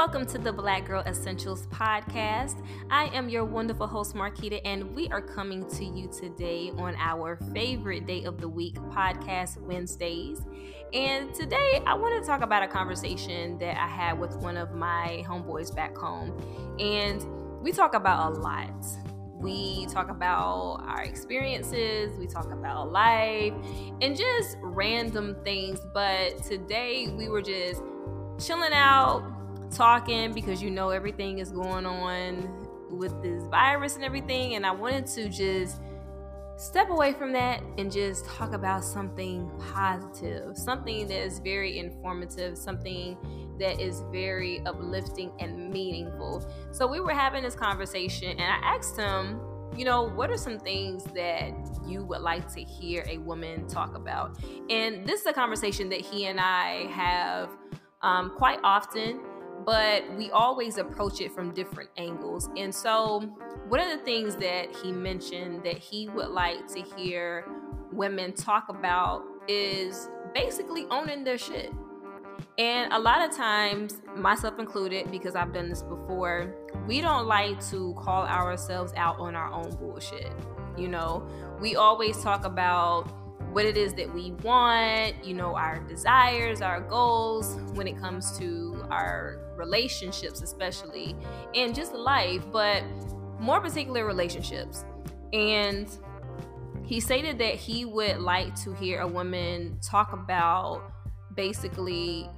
Welcome to the Black Girl Essentials podcast. I am your wonderful host, Marquita, and we are coming to you today on our favorite day of the week, Podcast Wednesdays. And today I want to talk about a conversation that I had with one of my homeboys back home. And we talk about a lot. We talk about our experiences, we talk about life, and just random things. But today we were just chilling out, talking because you know everything is going on with this virus and everything. And I wanted to just step away from that and just talk about something positive, something that is very informative, something that is very uplifting and meaningful. So we were having this conversation, and I asked him, you know, what are some things that you would like to hear a woman talk about? And this is a conversation that he and I have um, quite often but we always approach it from different angles. And so, one of the things that he mentioned that he would like to hear women talk about is basically owning their shit. And a lot of times, myself included, because I've done this before, we don't like to call ourselves out on our own bullshit. You know, we always talk about what it is that we want, you know, our desires, our goals when it comes to our relationships, especially, and just life, but more particular relationships. And he stated that he would like to hear a woman talk about basically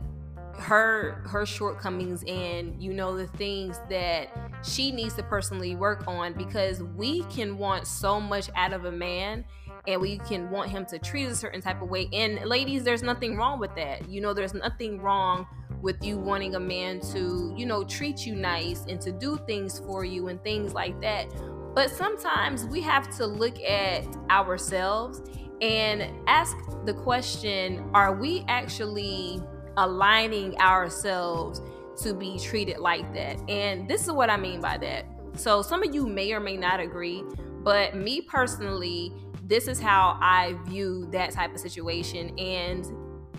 her her shortcomings and you know the things that she needs to personally work on because we can want so much out of a man and we can want him to treat a certain type of way. And ladies, there's nothing wrong with that. You know, there's nothing wrong with you wanting a man to, you know, treat you nice and to do things for you and things like that. But sometimes we have to look at ourselves and ask the question are we actually aligning ourselves to be treated like that? And this is what I mean by that. So, some of you may or may not agree, but me personally, this is how I view that type of situation. And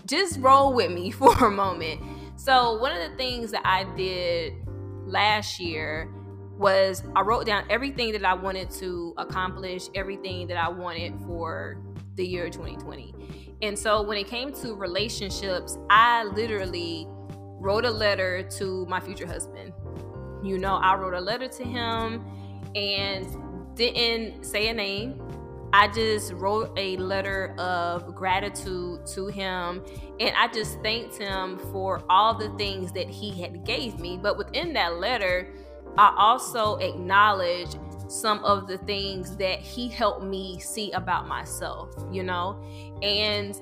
just roll with me for a moment. So, one of the things that I did last year was I wrote down everything that I wanted to accomplish, everything that I wanted for the year 2020. And so, when it came to relationships, I literally wrote a letter to my future husband. You know, I wrote a letter to him and didn't say a name I just wrote a letter of gratitude to him and I just thanked him for all the things that he had gave me. But within that letter, I also acknowledged some of the things that he helped me see about myself, you know? And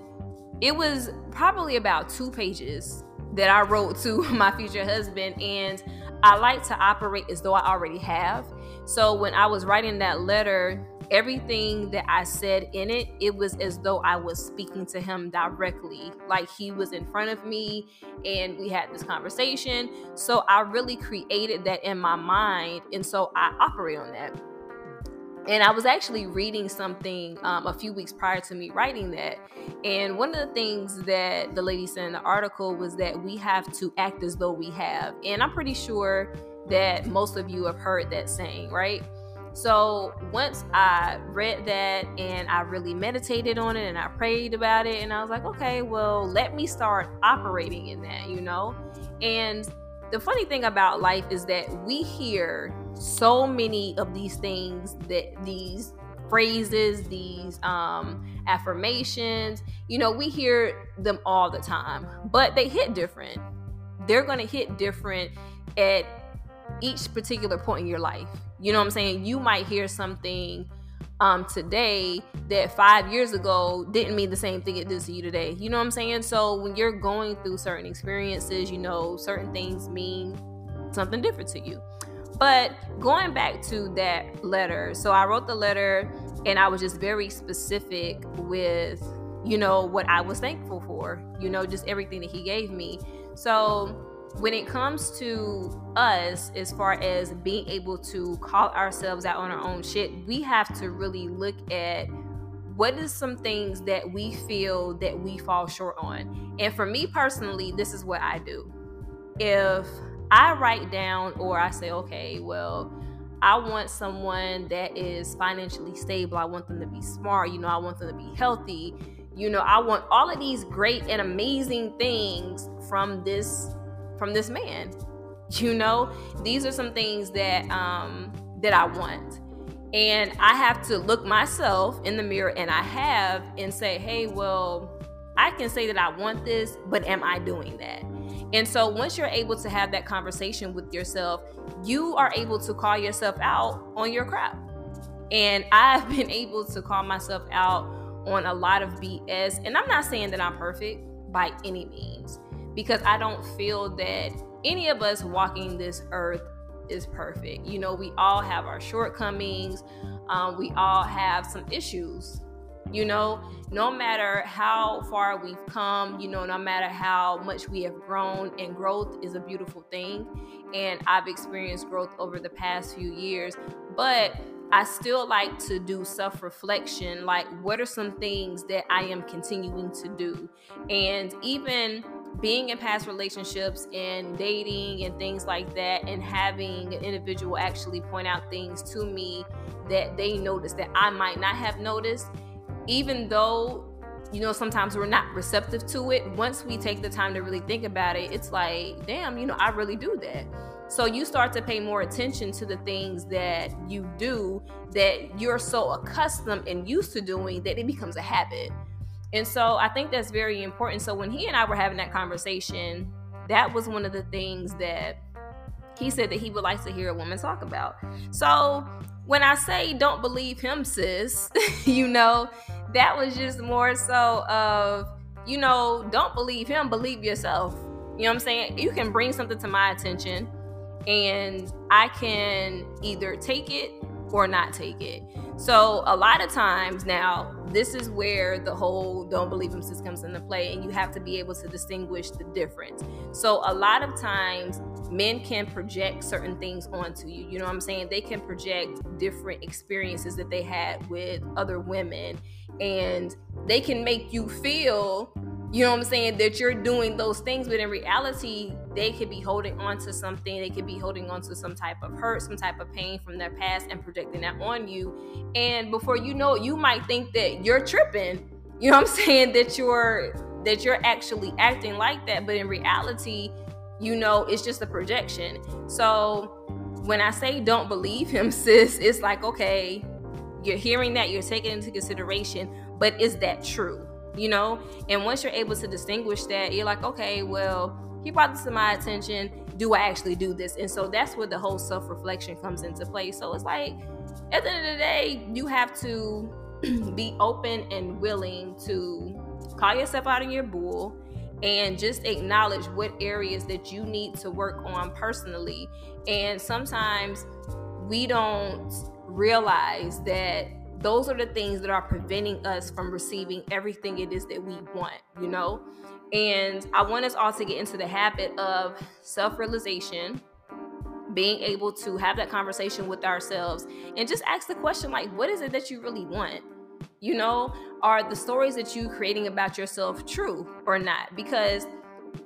it was probably about two pages that I wrote to my future husband. And I like to operate as though I already have. So when I was writing that letter, everything that I said in it, it was as though I was speaking to him directly, like he was in front of me and we had this conversation. So I really created that in my mind. And so I operate on that. And I was actually reading something um, a few weeks prior to me writing that. And one of the things that the lady said in the article was that we have to act as though we have. And I'm pretty sure that most of you have heard that saying, right? So once I read that and I really meditated on it and I prayed about it, and I was like, okay, well, let me start operating in that, you know? And the funny thing about life is that we hear so many of these things that these phrases, these um, affirmations, you know, we hear them all the time, but they hit different. They're going to hit different at each particular point in your life. You know what I'm saying? You might hear something um, today that five years ago didn't mean the same thing it did to you today. You know what I'm saying? So when you're going through certain experiences, you know, certain things mean something different to you. But going back to that letter, so I wrote the letter and I was just very specific with, you know, what I was thankful for, you know, just everything that he gave me. So when it comes to us as far as being able to call ourselves out on our own shit we have to really look at what is some things that we feel that we fall short on and for me personally this is what i do if I write down or I say, okay, well, I want someone that is financially stable. I want them to be smart. You know, I want them to be healthy. You know, I want all of these great and amazing things from this from this man. You know, these are some things that um that I want. And I have to look myself in the mirror and I have and say, "Hey, well, I can say that I want this, but am I doing that?" And so once you're able to have that conversation with yourself, you are able to call yourself out on your crap. And I've been able to call myself out on a lot of BS. And I'm not saying that I'm perfect by any means, because I don't feel that any of us walking this earth is perfect. You know, we all have our shortcomings, um, we all have some issues you know, no matter how far we've come, you know, no matter how much we have grown, and growth is a beautiful thing. And I've experienced growth over the past few years, but I still like to do self reflection like, what are some things that I am continuing to do? And even being in past relationships and dating and things like that, and having an individual actually point out things to me that they noticed that I might not have noticed even though you know sometimes we're not receptive to it once we take the time to really think about it it's like damn you know i really do that. So you start to pay more attention to the things that you do that you're so accustomed and used to doing that it becomes a habit and so i think that's very important so when he and i were having that conversation that was one of the things that he said that he would like to hear a woman talk about so when I say don't believe him, sis, you know, that was just more so of, you know, don't believe him, believe yourself. You know what I'm saying? You can bring something to my attention and I can either take it or not take it. So a lot of times now, this is where the whole don't believe him system comes into play, and you have to be able to distinguish the difference. So a lot of times men can project certain things onto you. You know what I'm saying? They can project different experiences that they had with other women and they can make you feel, you know what I'm saying, that you're doing those things, but in reality, they could be holding on to something, they could be holding on to some type of hurt, some type of pain from their past and projecting that on you. And before you know it, you might think that you're tripping. You know what I'm saying? That you're that you're actually acting like that, but in reality, you know, it's just a projection. So when I say don't believe him, sis, it's like, okay, you're hearing that, you're taking into consideration, but is that true? You know? And once you're able to distinguish that, you're like, okay, well, he brought this to my attention. Do I actually do this? And so that's where the whole self reflection comes into play. So it's like, at the end of the day, you have to be open and willing to call yourself out in your bull and just acknowledge what areas that you need to work on personally. And sometimes we don't realize that those are the things that are preventing us from receiving everything it is that we want, you know? And I want us all to get into the habit of self realization, being able to have that conversation with ourselves, and just ask the question like, what is it that you really want? You know, are the stories that you creating about yourself true or not? Because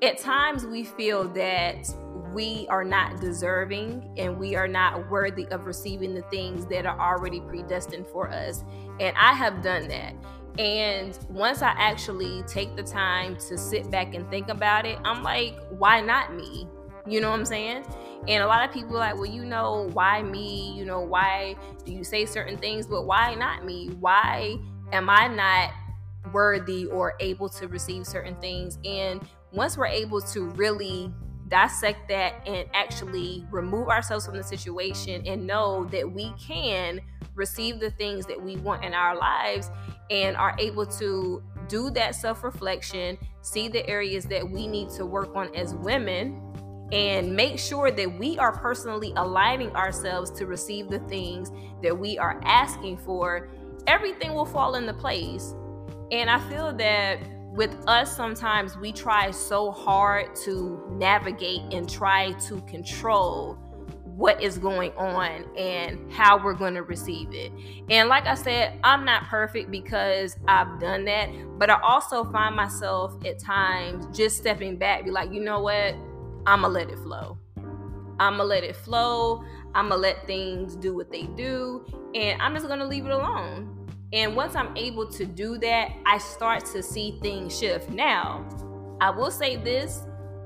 at times we feel that we are not deserving and we are not worthy of receiving the things that are already predestined for us. And I have done that. And once I actually take the time to sit back and think about it, I'm like, why not me? You know what I'm saying? And a lot of people like, well, you know, why me? You know, why do you say certain things? But why not me? Why am I not worthy or able to receive certain things? And once we're able to really dissect that and actually remove ourselves from the situation and know that we can receive the things that we want in our lives and are able to do that self reflection, see the areas that we need to work on as women and make sure that we are personally aligning ourselves to receive the things that we are asking for, everything will fall into place. And I feel that with us, sometimes we try so hard to navigate and try to control what is going on and how we're going to receive it. And like I said, I'm not perfect because I've done that, but I also find myself at times just stepping back, be like, you know what? I'm gonna let it flow. I'm gonna let it flow. I'm gonna let things do what they do, and I'm just gonna leave it alone. And once I'm able to do that, I start to see things shift. Now, I will say this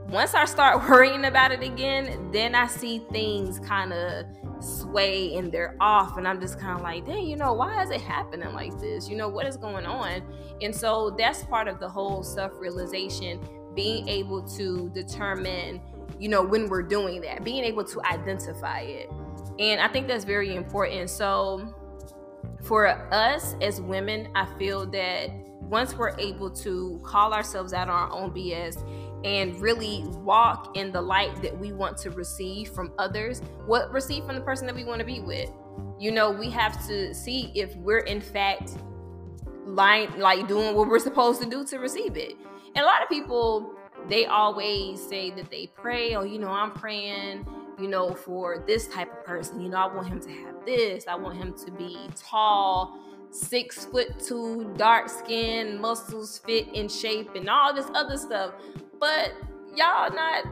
once I start worrying about it again, then I see things kind of sway and they're off. And I'm just kind of like, dang, you know, why is it happening like this? You know, what is going on? And so that's part of the whole self realization, being able to determine, you know, when we're doing that, being able to identify it. And I think that's very important. So, for us as women, I feel that once we're able to call ourselves out on our own BS and really walk in the light that we want to receive from others, what receive from the person that we want to be with. You know, we have to see if we're in fact lying, like doing what we're supposed to do to receive it. And a lot of people, they always say that they pray, or, oh, you know, I'm praying you know, for this type of person. You know, I want him to have this. I want him to be tall, six foot two, dark skin, muscles fit in shape, and all this other stuff. But y'all not,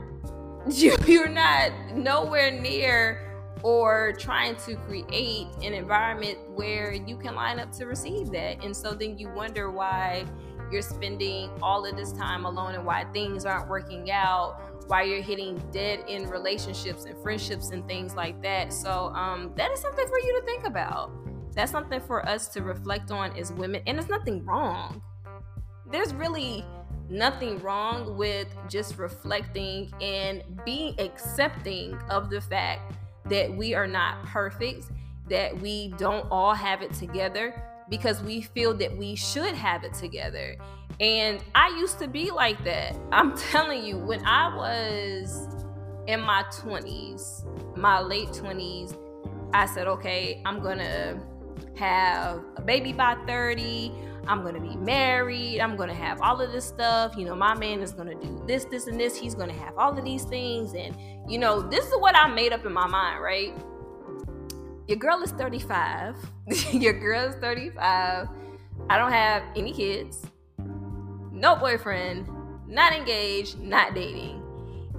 you're not nowhere near or trying to create an environment where you can line up to receive that. And so then you wonder why you're spending all of this time alone and why things aren't working out why you're hitting dead in relationships and friendships and things like that. So um, that is something for you to think about. That's something for us to reflect on as women, and there's nothing wrong. There's really nothing wrong with just reflecting and being accepting of the fact that we are not perfect, that we don't all have it together because we feel that we should have it together. And I used to be like that. I'm telling you, when I was in my 20s, my late 20s, I said, okay, I'm gonna have a baby by 30. I'm gonna be married. I'm gonna have all of this stuff. You know, my man is gonna do this, this, and this. He's gonna have all of these things. And, you know, this is what I made up in my mind, right? Your girl is 35. Your girl is 35. I don't have any kids no boyfriend, not engaged, not dating.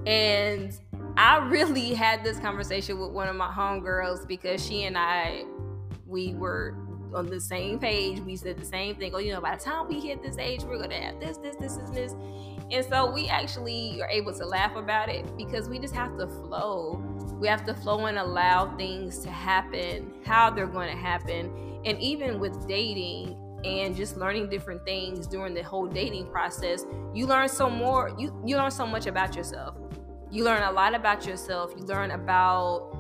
And I really had this conversation with one of my homegirls because she and I, we were on the same page. We said the same thing. Oh, you know, by the time we hit this age, we're gonna have this, this, this, and this. And so we actually are able to laugh about it because we just have to flow. We have to flow and allow things to happen how they're going to happen. And even with dating, and just learning different things during the whole dating process you learn so more you you learn so much about yourself you learn a lot about yourself you learn about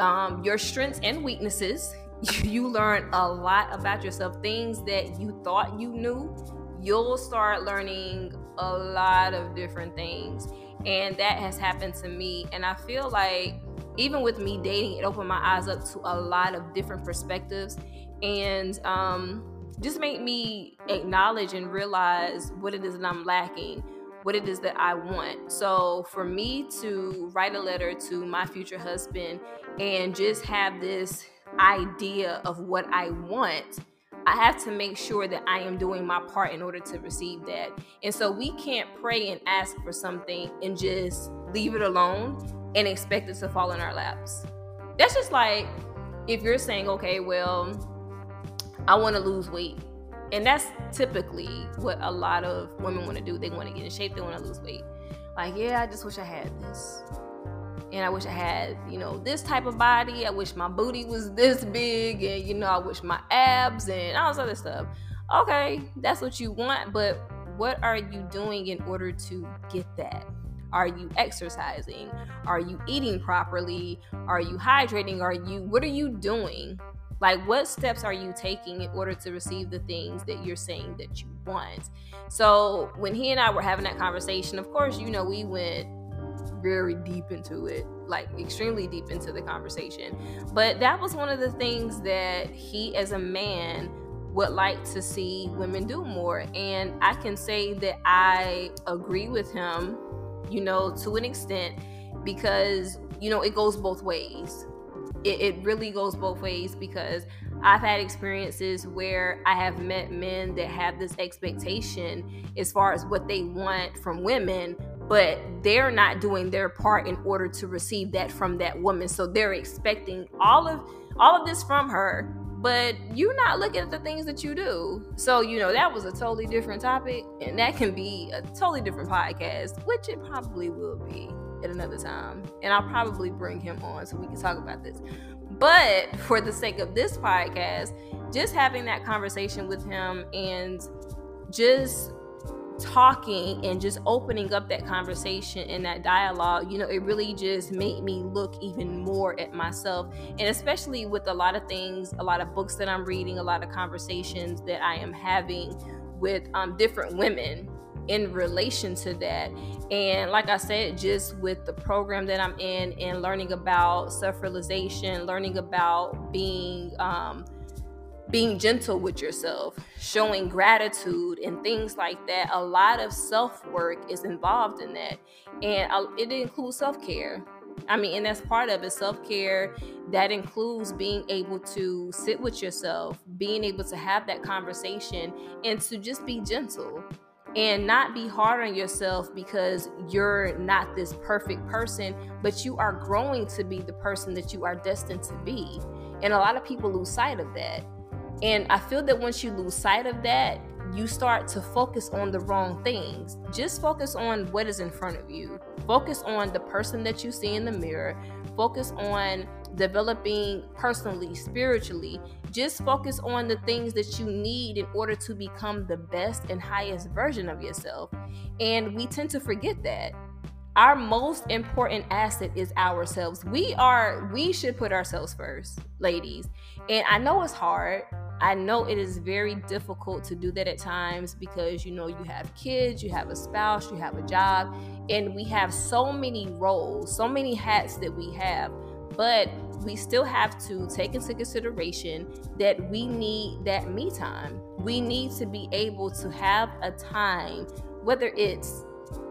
um, your strengths and weaknesses you learn a lot about yourself things that you thought you knew you'll start learning a lot of different things and that has happened to me and i feel like even with me dating it opened my eyes up to a lot of different perspectives and um just made me acknowledge and realize what it is that I'm lacking, what it is that I want. So for me to write a letter to my future husband and just have this idea of what I want, I have to make sure that I am doing my part in order to receive that. And so we can't pray and ask for something and just leave it alone and expect it to fall in our laps. That's just like if you're saying, okay, well, I want to lose weight. And that's typically what a lot of women want to do. They want to get in shape, they want to lose weight. Like, yeah, I just wish I had this. And I wish I had, you know, this type of body. I wish my booty was this big. And, you know, I wish my abs and all this other stuff. Okay, that's what you want. But what are you doing in order to get that? Are you exercising? Are you eating properly? Are you hydrating? Are you, what are you doing like, what steps are you taking in order to receive the things that you're saying that you want? So, when he and I were having that conversation, of course, you know, we went very deep into it, like extremely deep into the conversation. But that was one of the things that he, as a man, would like to see women do more. And I can say that I agree with him, you know, to an extent, because, you know, it goes both ways it, it really goes both ways because I've had experiences where I have met men that have this expectation as far as what they want from women, but they're not doing their part in order to receive that from that woman. So they're expecting all of all of this from her, but you're not looking at the things that you do. So, you know, that was a totally different topic, and that can be a totally different podcast, which it probably will be at another time. And I'll probably bring him on so we can talk about this. But for the sake of this podcast, just having that conversation with him and just talking and just opening up that conversation and that dialogue, you know, it really just made me look even more at myself. And especially with a lot of things, a lot of books that I'm reading, a lot of conversations that I am having with um, different women in relation to that. And like I said, just with the program that I'm in and learning about self realization, learning about being, um, being gentle with yourself, showing gratitude, and things like that. A lot of self work is involved in that, and uh, it includes self care. I mean, and that's part of it self care. That includes being able to sit with yourself, being able to have that conversation, and to just be gentle and not be hard on yourself because you're not this perfect person, but you are growing to be the person that you are destined to be. And a lot of people lose sight of that. And I feel that once you lose sight of that, you start to focus on the wrong things. Just focus on what is in front of you. Focus on the person that you see in the mirror. Focus on developing personally, spiritually. Just focus on the things that you need in order to become the best and highest version of yourself. And we tend to forget that our most important asset is ourselves. We are we should put ourselves first, ladies. And I know it's hard. I know it is very difficult to do that at times because you know you have kids, you have a spouse, you have a job, and we have so many roles, so many hats that we have. But we still have to take into consideration that we need that me time. We need to be able to have a time, whether it's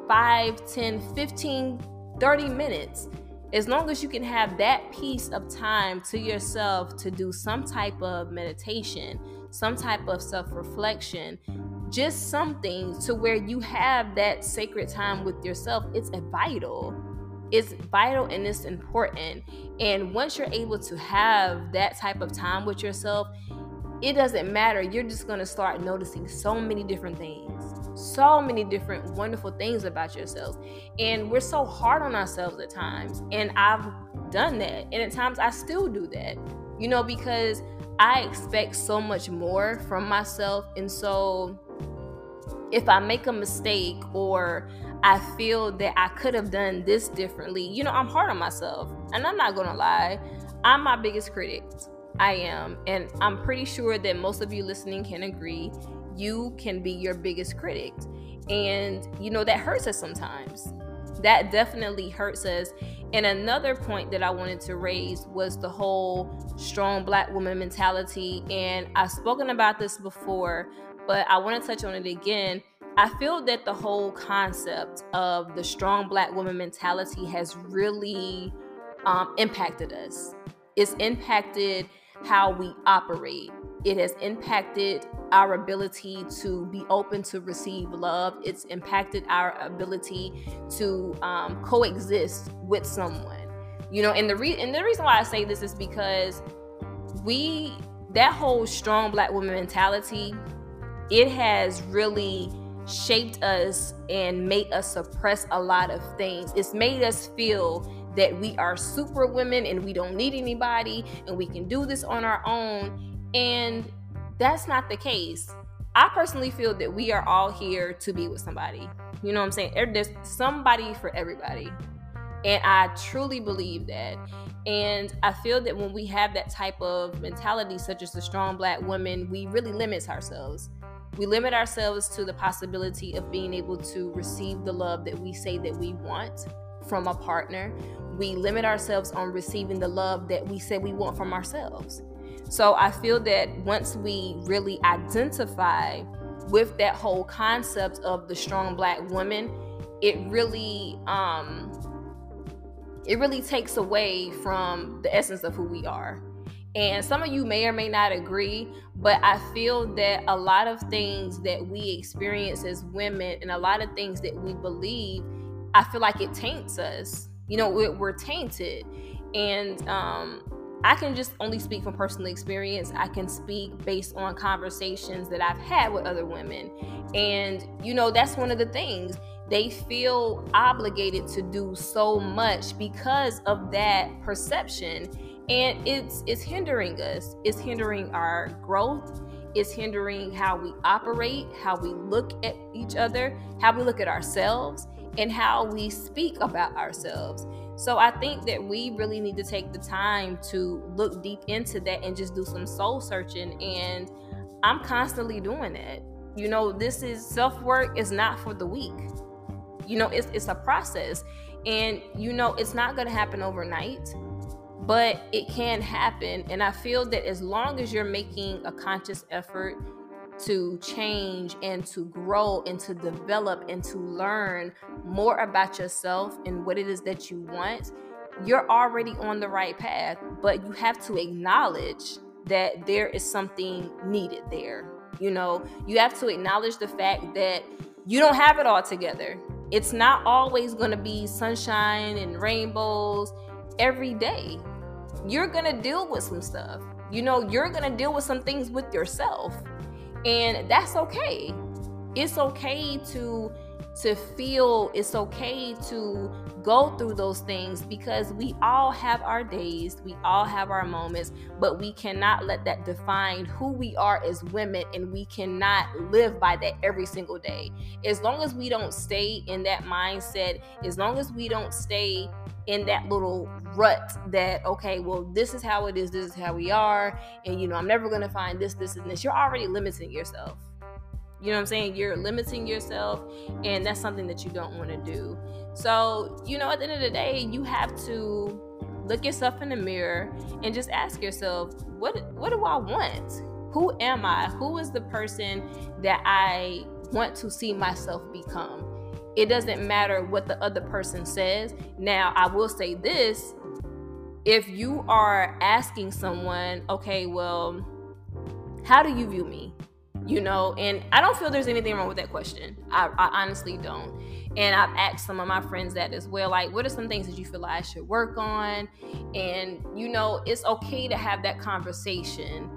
5, 10, 15, 30 minutes. As long as you can have that piece of time to yourself to do some type of meditation, some type of self reflection, just something to where you have that sacred time with yourself, it's vital. It's vital and it's important. And once you're able to have that type of time with yourself, it doesn't matter. You're just going to start noticing so many different things, so many different wonderful things about yourselves. And we're so hard on ourselves at times. And I've done that. And at times I still do that, you know, because I expect so much more from myself. And so if I make a mistake or I feel that I could have done this differently, you know, I'm hard on myself. And I'm not going to lie, I'm my biggest critic. I am. And I'm pretty sure that most of you listening can agree. You can be your biggest critic. And, you know, that hurts us sometimes. That definitely hurts us. And another point that I wanted to raise was the whole strong black woman mentality. And I've spoken about this before, but I want to touch on it again. I feel that the whole concept of the strong black woman mentality has really um, impacted us. It's impacted how we operate. It has impacted our ability to be open to receive love. It's impacted our ability to um, coexist with someone. You know, and the re- and the reason why I say this is because we that whole strong black woman mentality, it has really shaped us and made us suppress a lot of things. It's made us feel that we are super women and we don't need anybody and we can do this on our own. And that's not the case. I personally feel that we are all here to be with somebody. You know what I'm saying? There's somebody for everybody. And I truly believe that. And I feel that when we have that type of mentality, such as the strong black woman, we really limit ourselves. We limit ourselves to the possibility of being able to receive the love that we say that we want from a partner. We limit ourselves on receiving the love that we say we want from ourselves. So I feel that once we really identify with that whole concept of the strong black woman, it really um it really takes away from the essence of who we are. And some of you may or may not agree, but I feel that a lot of things that we experience as women and a lot of things that we believe I feel like it taints us. You know, we're, we're tainted. And um, I can just only speak from personal experience. I can speak based on conversations that I've had with other women. And, you know, that's one of the things. They feel obligated to do so much because of that perception. And it's it's hindering us. It's hindering our growth. It's hindering how we operate, how we look at each other, how we look at ourselves, and how we speak about ourselves. So I think that we really need to take the time to look deep into that and just do some soul searching. And I'm constantly doing that. You know, this is self work is not for the weak. You know, it's it's a process. And you know, it's not gonna happen overnight, but it can happen. And I feel that as long as you're making a conscious effort to change and to grow and to develop and to learn more about yourself and what it is that you want, you're already on the right path. But you have to acknowledge that there is something needed there. You know, you have to acknowledge the fact that you don't have it all together. It's not always going to be sunshine and rainbows every day. You're going to deal with some stuff. You know, you're going to deal with some things with yourself. And that's okay. It's okay to to feel it's okay to go through those things because we all have our days, we all have our moments, but we cannot let that define who we are as women and we cannot live by that every single day. As long as we don't stay in that mindset, as long as we don't stay in that little rut that okay well this is how it is this is how we are and you know i'm never going to find this this and this you're already limiting yourself you know what i'm saying? You're limiting yourself and that's something that you don't want to do. So you know at the end of the day you have to look yourself in the mirror and just ask yourself what what do i want? Who am i? Who is the person that i want to see myself become? It doesn't matter what the other person says. Now, I will say this if you are asking someone, okay, well, how do you view me? You know, and I don't feel there's anything wrong with that question. I, I honestly don't. And I've asked some of my friends that as well. Like, what are some things that you feel like I should work on? And, you know, it's okay to have that conversation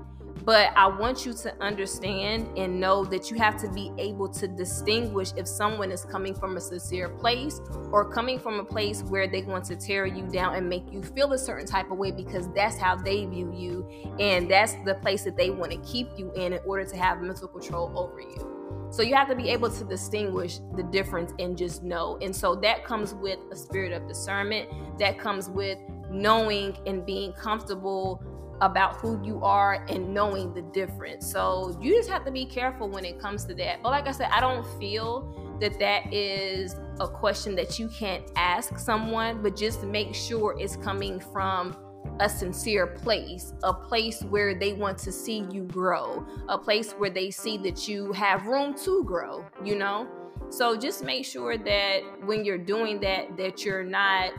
but I want you to understand and know that you have to be able to distinguish if someone is coming from a sincere place or coming from a place where they want to tear you down and make you feel a certain type of way because that's how they view you and that's the place that they want to keep you in in order to have mental control over you. So you have to be able to distinguish the difference and just know. And so that comes with a spirit of discernment, that comes with knowing and being comfortable about who you are and knowing the difference. So you just have to be careful when it comes to that. But like I said, I don't feel that that is a question that you can't ask someone, but just make sure it's coming from a sincere place, a place where they want to see you grow, a place where they see that you have room to grow, you know? So just make sure that when you're doing that that you're not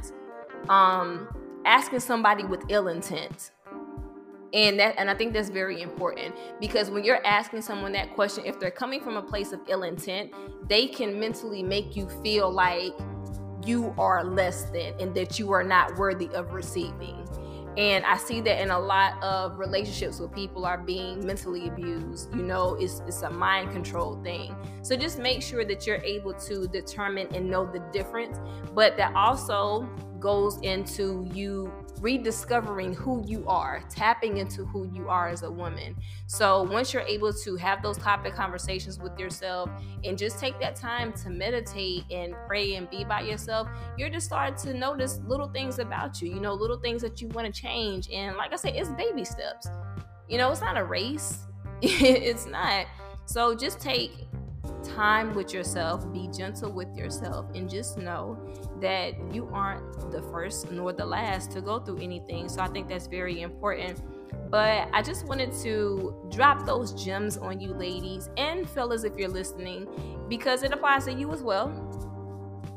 um asking somebody with ill intent and that and i think that's very important because when you're asking someone that question if they're coming from a place of ill intent they can mentally make you feel like you are less than and that you are not worthy of receiving. And i see that in a lot of relationships where people are being mentally abused you know it's, it's a mind control thing. So just make sure that you're able to determine and know the difference but that also goes into you rediscovering who you are, tapping into who you are as a woman. So once you're able to have those topic conversations with yourself and just take that time to meditate and pray and be by yourself, you're just starting to notice little things about you, you know, little things that you want to change. And like I said, it's baby steps. You know, it's not a race. it's not. So just take time with yourself, be gentle with yourself, and just know that you aren't the first nor the last to go through anything. So I think that's very important. But I just wanted to drop those gems on you, ladies and fellas, if you're listening, because it applies to you as well.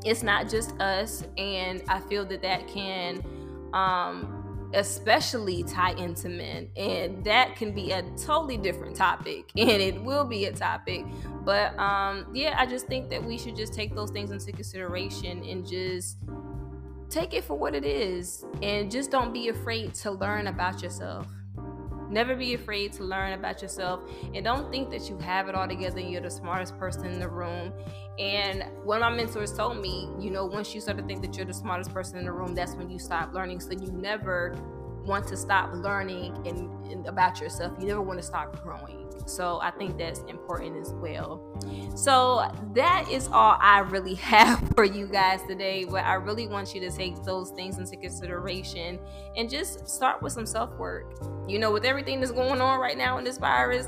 It's not just us, and I feel that that can um, especially tie into men and that can be a totally different topic and it will be a topic but um, yeah, I just think that we should just take those things into consideration and just take it for what it is and just don't be afraid to learn about yourself. Never be afraid to learn about yourself and don't think that you have it all together and you're the smartest person in the room. And one of my mentors told me, you know, once you start to think that you're the smartest person in the room, that's when you stop learning. So you never want to stop learning and, and about yourself. You never want to stop growing. So I think that's important as well. So that is all I really have for you guys today. But I really want you to take those things into consideration and just start with some self work. You know, with everything that's going on right now in this virus,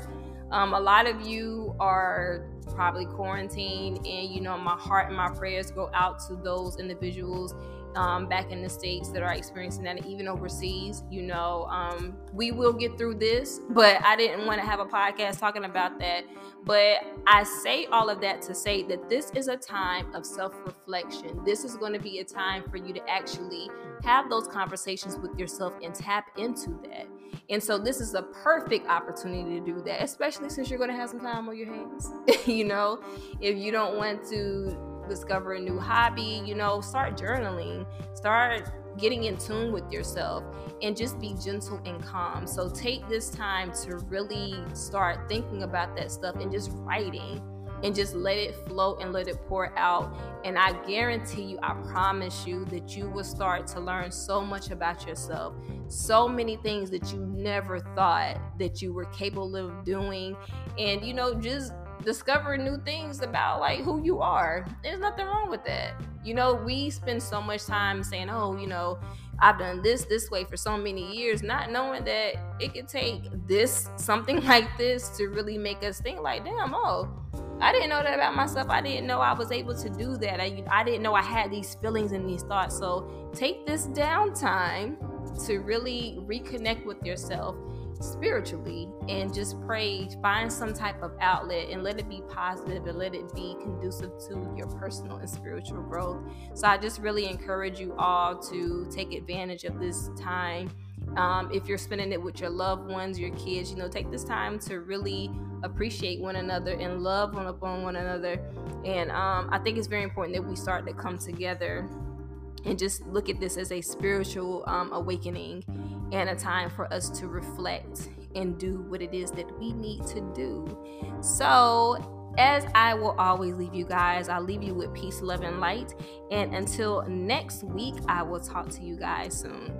um, a lot of you are probably quarantined, and you know, my heart and my prayers go out to those individuals um, back in the states that are experiencing that, even overseas. You know, um, we will get through this, but I didn't want to have a podcast talking about that. But I say all of that to say that this is a time of self reflection. This is going to be a time for you to actually have those conversations with yourself and tap into that. And so, this is a perfect opportunity to do that, especially since you're going to have some time on your hands. you know, if you don't want to discover a new hobby, you know, start journaling, start getting in tune with yourself and just be gentle and calm. So take this time to really start thinking about that stuff and just writing and just let it flow and let it pour out. And I guarantee you, I promise you that you will start to learn so much about yourself, so many things that you never thought that you were capable of doing. And, you know, just discover new things about like who you are. There's nothing wrong with that. You know, we spend so much time saying, "Oh, you know, I've done this this way for so many years," not knowing that it could take this something like this to really make us think like, "Damn, oh, I didn't know that about myself. I didn't know I was able to do that. I, I didn't know I had these feelings and these thoughts." So, take this downtime to really reconnect with yourself spiritually and just pray find some type of outlet and let it be positive and let it be conducive to your personal and spiritual growth. So i just really encourage you all to take advantage of this time. Um, if you're spending it with your loved ones your kids you know take this time to really appreciate one another and love one upon one another. And um, i think it's very important that we start to come together and just look at this as a spiritual um, awakening and a time for us to reflect and do what it is that we need to do. So, as I will always leave you guys, I'll leave you with peace, love, and light. And until next week, I will talk to you guys soon.